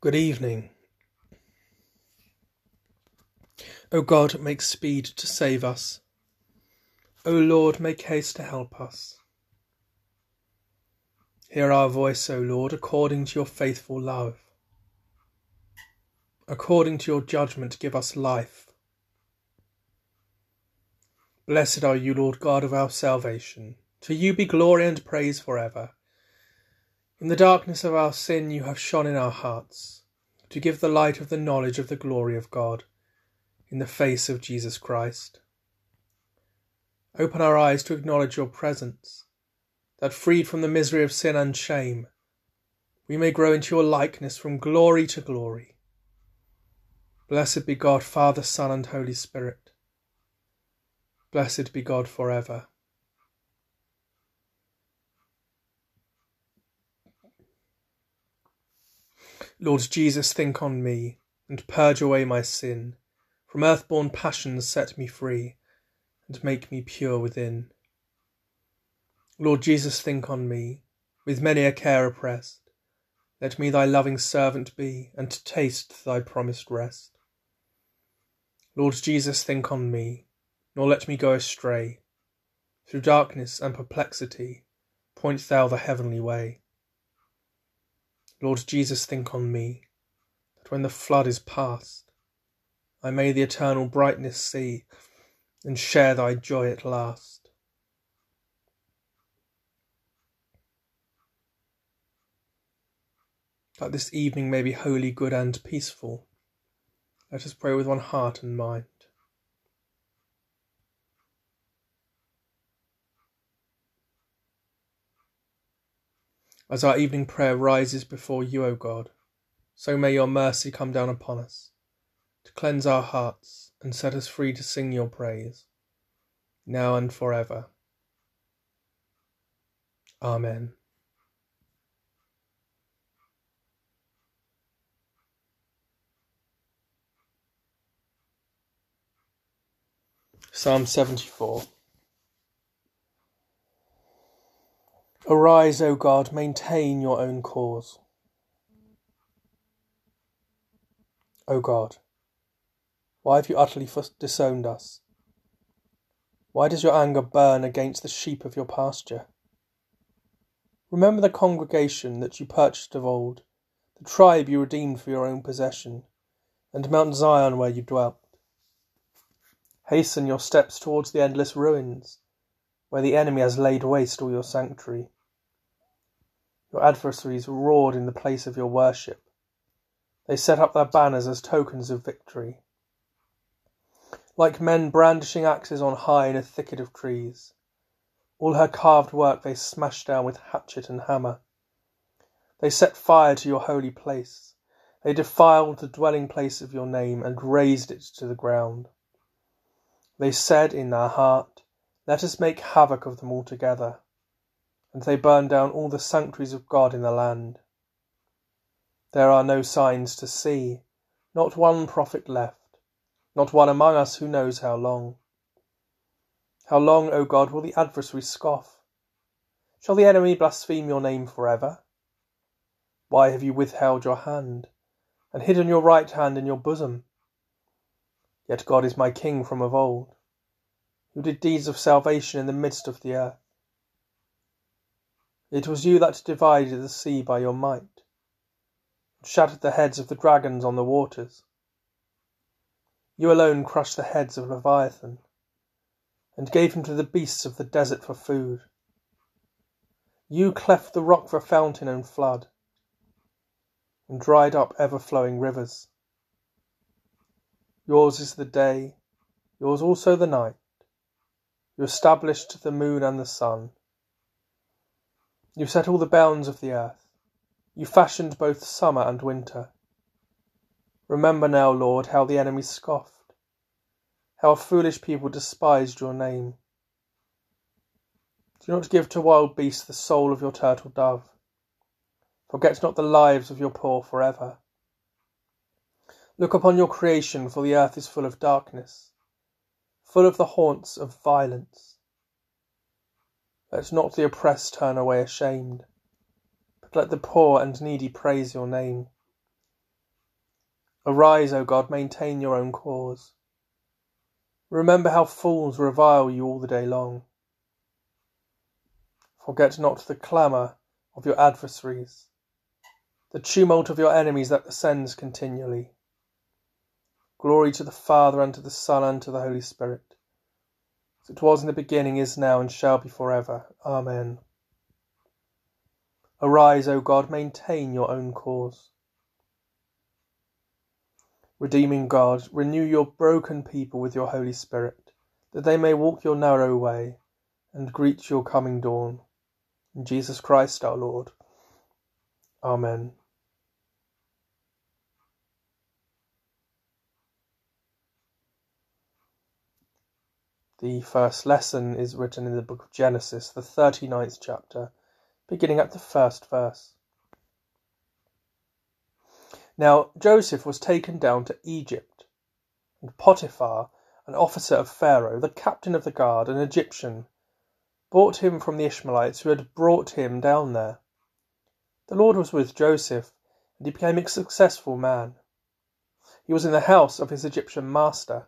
Good evening. O God, make speed to save us. O Lord, make haste to help us. Hear our voice, O Lord, according to your faithful love. According to your judgment, give us life. Blessed are you, Lord God of our salvation. To you be glory and praise for ever. In the darkness of our sin you have shone in our hearts, to give the light of the knowledge of the glory of God, in the face of Jesus Christ. Open our eyes to acknowledge your presence, that freed from the misery of sin and shame, we may grow into your likeness from glory to glory. Blessed be God, Father, Son, and Holy Spirit. Blessed be God for Lord Jesus, think on me, and purge away my sin. From earth-born passions set me free, and make me pure within. Lord Jesus, think on me, with many a care oppressed. Let me thy loving servant be, and taste thy promised rest. Lord Jesus, think on me, nor let me go astray. Through darkness and perplexity, point thou the heavenly way. Lord Jesus, think on me, that when the flood is past, I may the eternal brightness see, and share thy joy at last. That this evening may be holy, good, and peaceful, let us pray with one heart and mind. As our evening prayer rises before you, O God, so may your mercy come down upon us, to cleanse our hearts and set us free to sing your praise, now and forever. Amen. Psalm 74 Arise, O God, maintain your own cause. O God, why have you utterly disowned us? Why does your anger burn against the sheep of your pasture? Remember the congregation that you purchased of old, the tribe you redeemed for your own possession, and Mount Zion where you dwelt. Hasten your steps towards the endless ruins, where the enemy has laid waste all your sanctuary. Your adversaries roared in the place of your worship. They set up their banners as tokens of victory. Like men brandishing axes on high in a thicket of trees, all her carved work they smashed down with hatchet and hammer. They set fire to your holy place. They defiled the dwelling place of your name and razed it to the ground. They said in their heart, Let us make havoc of them altogether and they burn down all the sanctuaries of God in the land. There are no signs to see, not one prophet left, not one among us who knows how long. How long, O God, will the adversary scoff? Shall the enemy blaspheme your name forever? Why have you withheld your hand, and hidden your right hand in your bosom? Yet God is my King from of old, who did deeds of salvation in the midst of the earth. It was you that divided the sea by your might, and shattered the heads of the dragons on the waters. You alone crushed the heads of Leviathan, and gave him to the beasts of the desert for food. You cleft the rock for fountain and flood, and dried up ever flowing rivers. Yours is the day, yours also the night. You established the moon and the sun. You set all the bounds of the earth. You fashioned both summer and winter. Remember now, Lord, how the enemy scoffed, how foolish people despised your name. Do not give to wild beasts the soul of your turtle dove. Forget not the lives of your poor forever. Look upon your creation, for the earth is full of darkness, full of the haunts of violence. Let not the oppressed turn away ashamed, but let the poor and needy praise your name. Arise, O God, maintain your own cause. Remember how fools revile you all the day long. Forget not the clamour of your adversaries, the tumult of your enemies that ascends continually. Glory to the Father, and to the Son, and to the Holy Spirit, it was in the beginning, is now, and shall be for ever. Amen. Arise, O God, maintain your own cause. Redeeming God, renew your broken people with your Holy Spirit, that they may walk your narrow way and greet your coming dawn. In Jesus Christ our Lord. Amen. The first lesson is written in the book of Genesis, the 39th chapter, beginning at the first verse. Now Joseph was taken down to Egypt, and Potiphar, an officer of Pharaoh, the captain of the guard, an Egyptian, bought him from the Ishmaelites who had brought him down there. The Lord was with Joseph, and he became a successful man. He was in the house of his Egyptian master.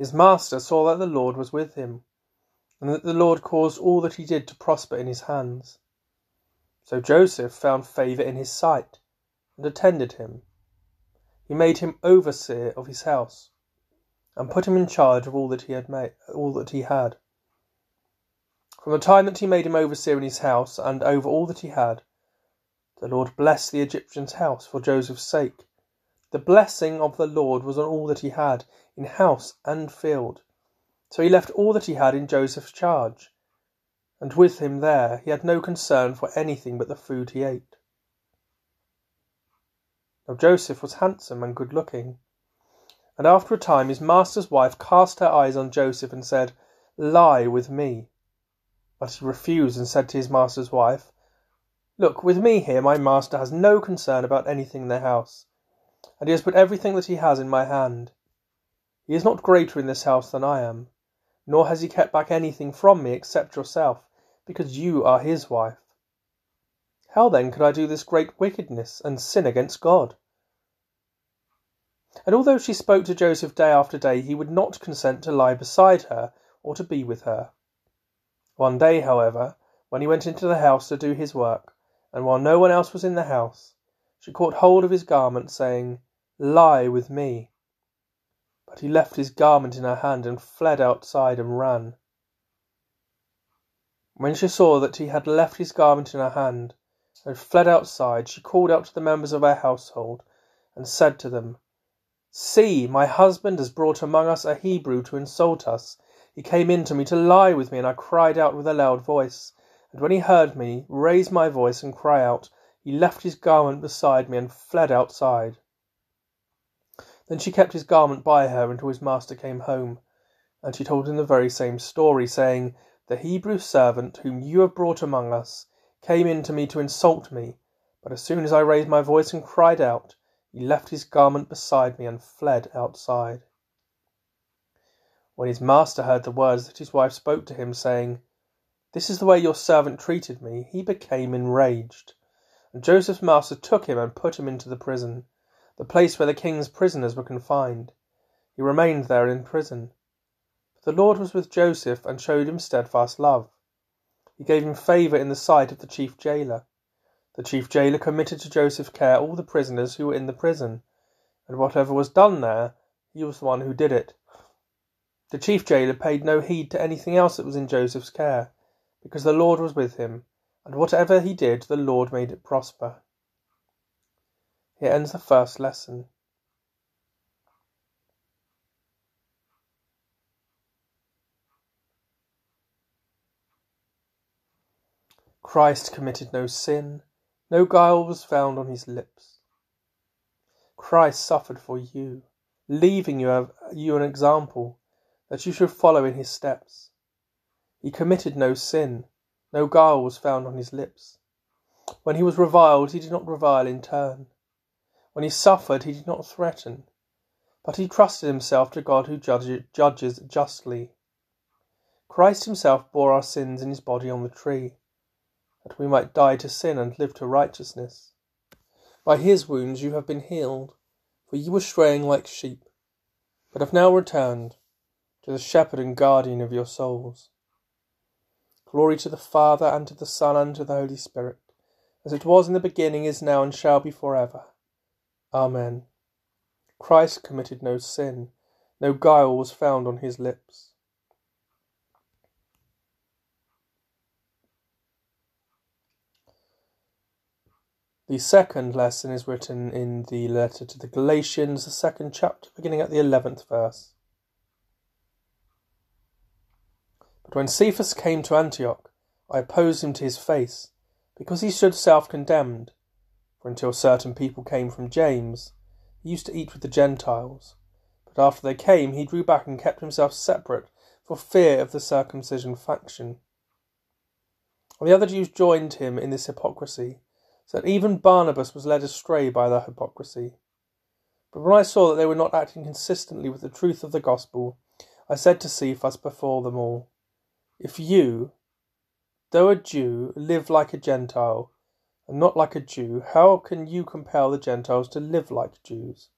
His master saw that the Lord was with him, and that the Lord caused all that he did to prosper in his hands. So Joseph found favour in his sight, and attended him. He made him overseer of his house, and put him in charge of all that he had made, all that he had. From the time that he made him overseer in his house and over all that he had, the Lord blessed the Egyptian's house for Joseph's sake. The blessing of the Lord was on all that he had, in house and field. So he left all that he had in Joseph's charge, and with him there he had no concern for anything but the food he ate. Now Joseph was handsome and good looking. And after a time his master's wife cast her eyes on Joseph and said, Lie with me. But he refused and said to his master's wife, Look, with me here my master has no concern about anything in the house, and he has put everything that he has in my hand. He is not greater in this house than I am, nor has he kept back anything from me except yourself, because you are his wife. How then could I do this great wickedness and sin against God? And although she spoke to Joseph day after day, he would not consent to lie beside her or to be with her. One day, however, when he went into the house to do his work, and while no one else was in the house, she caught hold of his garment, saying, Lie with me. But he left his garment in her hand and fled outside and ran. When she saw that he had left his garment in her hand and fled outside, she called out to the members of her household and said to them, See, my husband has brought among us a Hebrew to insult us he came in to me to lie with me, and I cried out with a loud voice. And when he heard me raise my voice and cry out, he left his garment beside me and fled outside. Then she kept his garment by her until his master came home, and she told him the very same story, saying, The Hebrew servant whom you have brought among us came in to me to insult me, but as soon as I raised my voice and cried out, he left his garment beside me and fled outside. When his master heard the words that his wife spoke to him, saying, This is the way your servant treated me, he became enraged. And Joseph's master took him and put him into the prison, the place where the king's prisoners were confined. He remained there in prison. But the Lord was with Joseph and showed him steadfast love. He gave him favour in the sight of the chief jailer. The chief jailer committed to Joseph's care all the prisoners who were in the prison, and whatever was done there, he was the one who did it. The chief jailer paid no heed to anything else that was in Joseph's care, because the Lord was with him, and whatever he did, the Lord made it prosper. Here ends the first lesson. Christ committed no sin, no guile was found on his lips. Christ suffered for you, leaving you, uh, you an example that you should follow in his steps. He committed no sin, no guile was found on his lips. When he was reviled, he did not revile in turn. When he suffered, he did not threaten, but he trusted himself to God who judges justly. Christ himself bore our sins in his body on the tree, that we might die to sin and live to righteousness. By his wounds you have been healed, For you were straying like sheep, but have now returned to the shepherd and guardian of your souls. Glory to the Father, and to the Son, and to the Holy Spirit, as it was in the beginning, is now, and shall be for ever. Amen. Christ committed no sin, no guile was found on his lips. The second lesson is written in the letter to the Galatians, the second chapter, beginning at the eleventh verse. But when Cephas came to Antioch, I opposed him to his face, because he stood self condemned. For until certain people came from James, he used to eat with the Gentiles. But after they came, he drew back and kept himself separate for fear of the circumcision faction. And the other Jews joined him in this hypocrisy so that even Barnabas was led astray by their hypocrisy. But when I saw that they were not acting consistently with the truth of the gospel, I said to Cephas before them all, If you, though a Jew, live like a Gentile, and not like a Jew, how can you compel the Gentiles to live like Jews?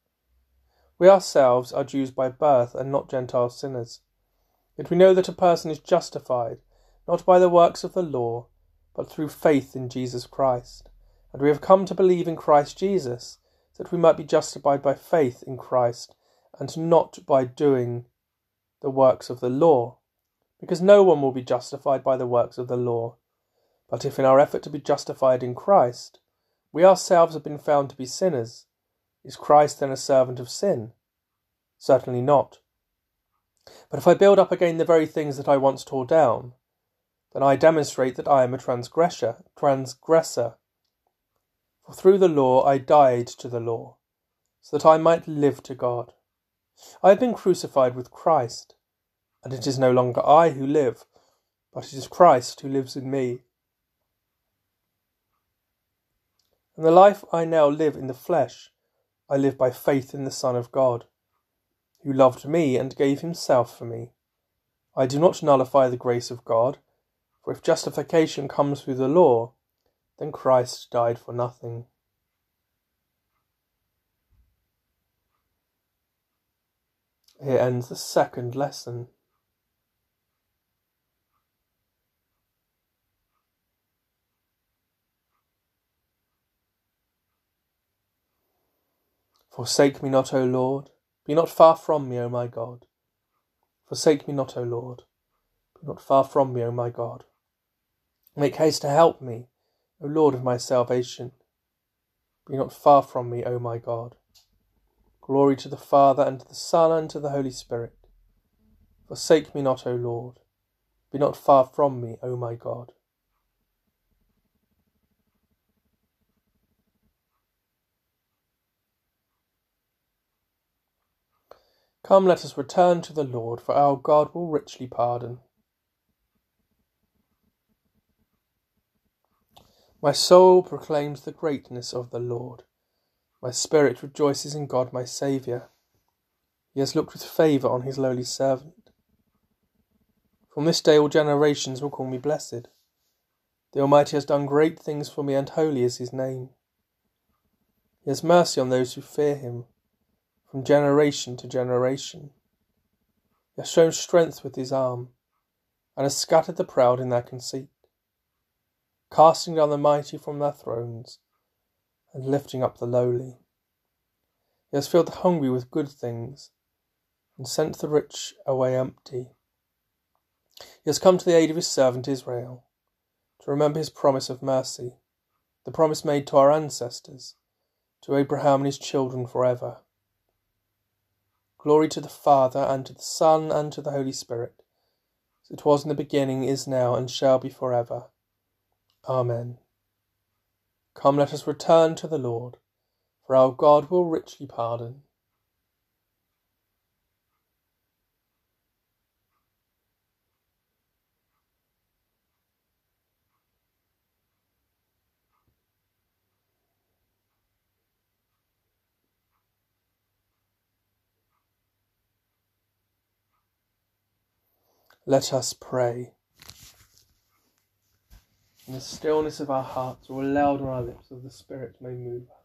We ourselves are Jews by birth and not Gentile sinners. Yet we know that a person is justified not by the works of the law, but through faith in Jesus Christ. And we have come to believe in Christ Jesus, that we might be justified by faith in Christ, and not by doing the works of the law. Because no one will be justified by the works of the law. But if in our effort to be justified in Christ, we ourselves have been found to be sinners, is Christ then a servant of sin? Certainly not. But if I build up again the very things that I once tore down, then I demonstrate that I am a transgressor, transgressor. For through the law I died to the law, so that I might live to God. I have been crucified with Christ, and it is no longer I who live, but it is Christ who lives in me. And the life I now live in the flesh, I live by faith in the Son of God, who loved me and gave himself for me. I do not nullify the grace of God, for if justification comes through the law, then Christ died for nothing. Here ends the second lesson. Forsake me not, O Lord. Be not far from me, O my God. Forsake me not, O Lord. Be not far from me, O my God. Make haste to help me, O Lord of my salvation, be not far from me, O my God. Glory to the Father, and to the Son, and to the Holy Spirit. Forsake me not, O Lord. Be not far from me, O my God. Come, let us return to the Lord, for our God will richly pardon. My soul proclaims the greatness of the Lord. My spirit rejoices in God my Saviour. He has looked with favour on his lowly servant. From this day all generations will call me blessed. The Almighty has done great things for me, and holy is his name. He has mercy on those who fear him, from generation to generation. He has shown strength with his arm, and has scattered the proud in their conceit casting down the mighty from their thrones, and lifting up the lowly. He has filled the hungry with good things, and sent the rich away empty. He has come to the aid of his servant Israel, to remember his promise of mercy, the promise made to our ancestors, to Abraham and his children forever. Glory to the Father, and to the Son, and to the Holy Spirit, as it was in the beginning, is now, and shall be forever. Amen. Come, let us return to the Lord, for our God will richly pardon. Let us pray. In the stillness of our hearts, or aloud on our lips, as the Spirit may move us.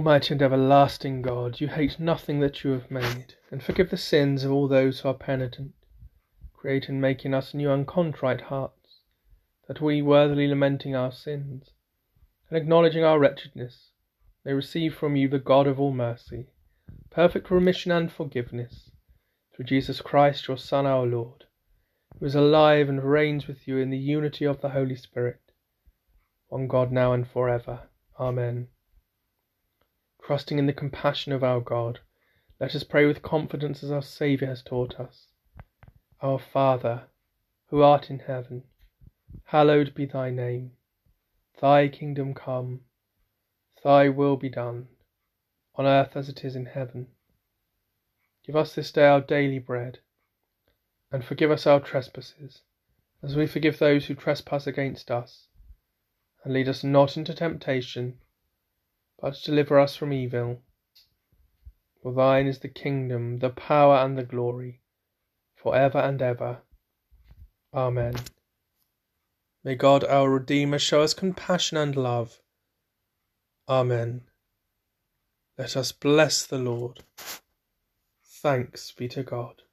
Almighty and everlasting God, you hate nothing that you have made, and forgive the sins of all those who are penitent. Create and make in us new and contrite hearts, that we, worthily lamenting our sins, and acknowledging our wretchedness, may receive from you, the God of all mercy, perfect remission and forgiveness, through Jesus Christ, your Son, our Lord, who is alive and reigns with you in the unity of the Holy Spirit, one God now and for ever. Amen. Trusting in the compassion of our God, let us pray with confidence as our Saviour has taught us. Our Father, who art in heaven, hallowed be thy name. Thy kingdom come, thy will be done, on earth as it is in heaven. Give us this day our daily bread, and forgive us our trespasses, as we forgive those who trespass against us. And lead us not into temptation but deliver us from evil. For thine is the kingdom, the power, and the glory, for ever and ever. Amen. May God our Redeemer show us compassion and love. Amen. Let us bless the Lord. Thanks be to God.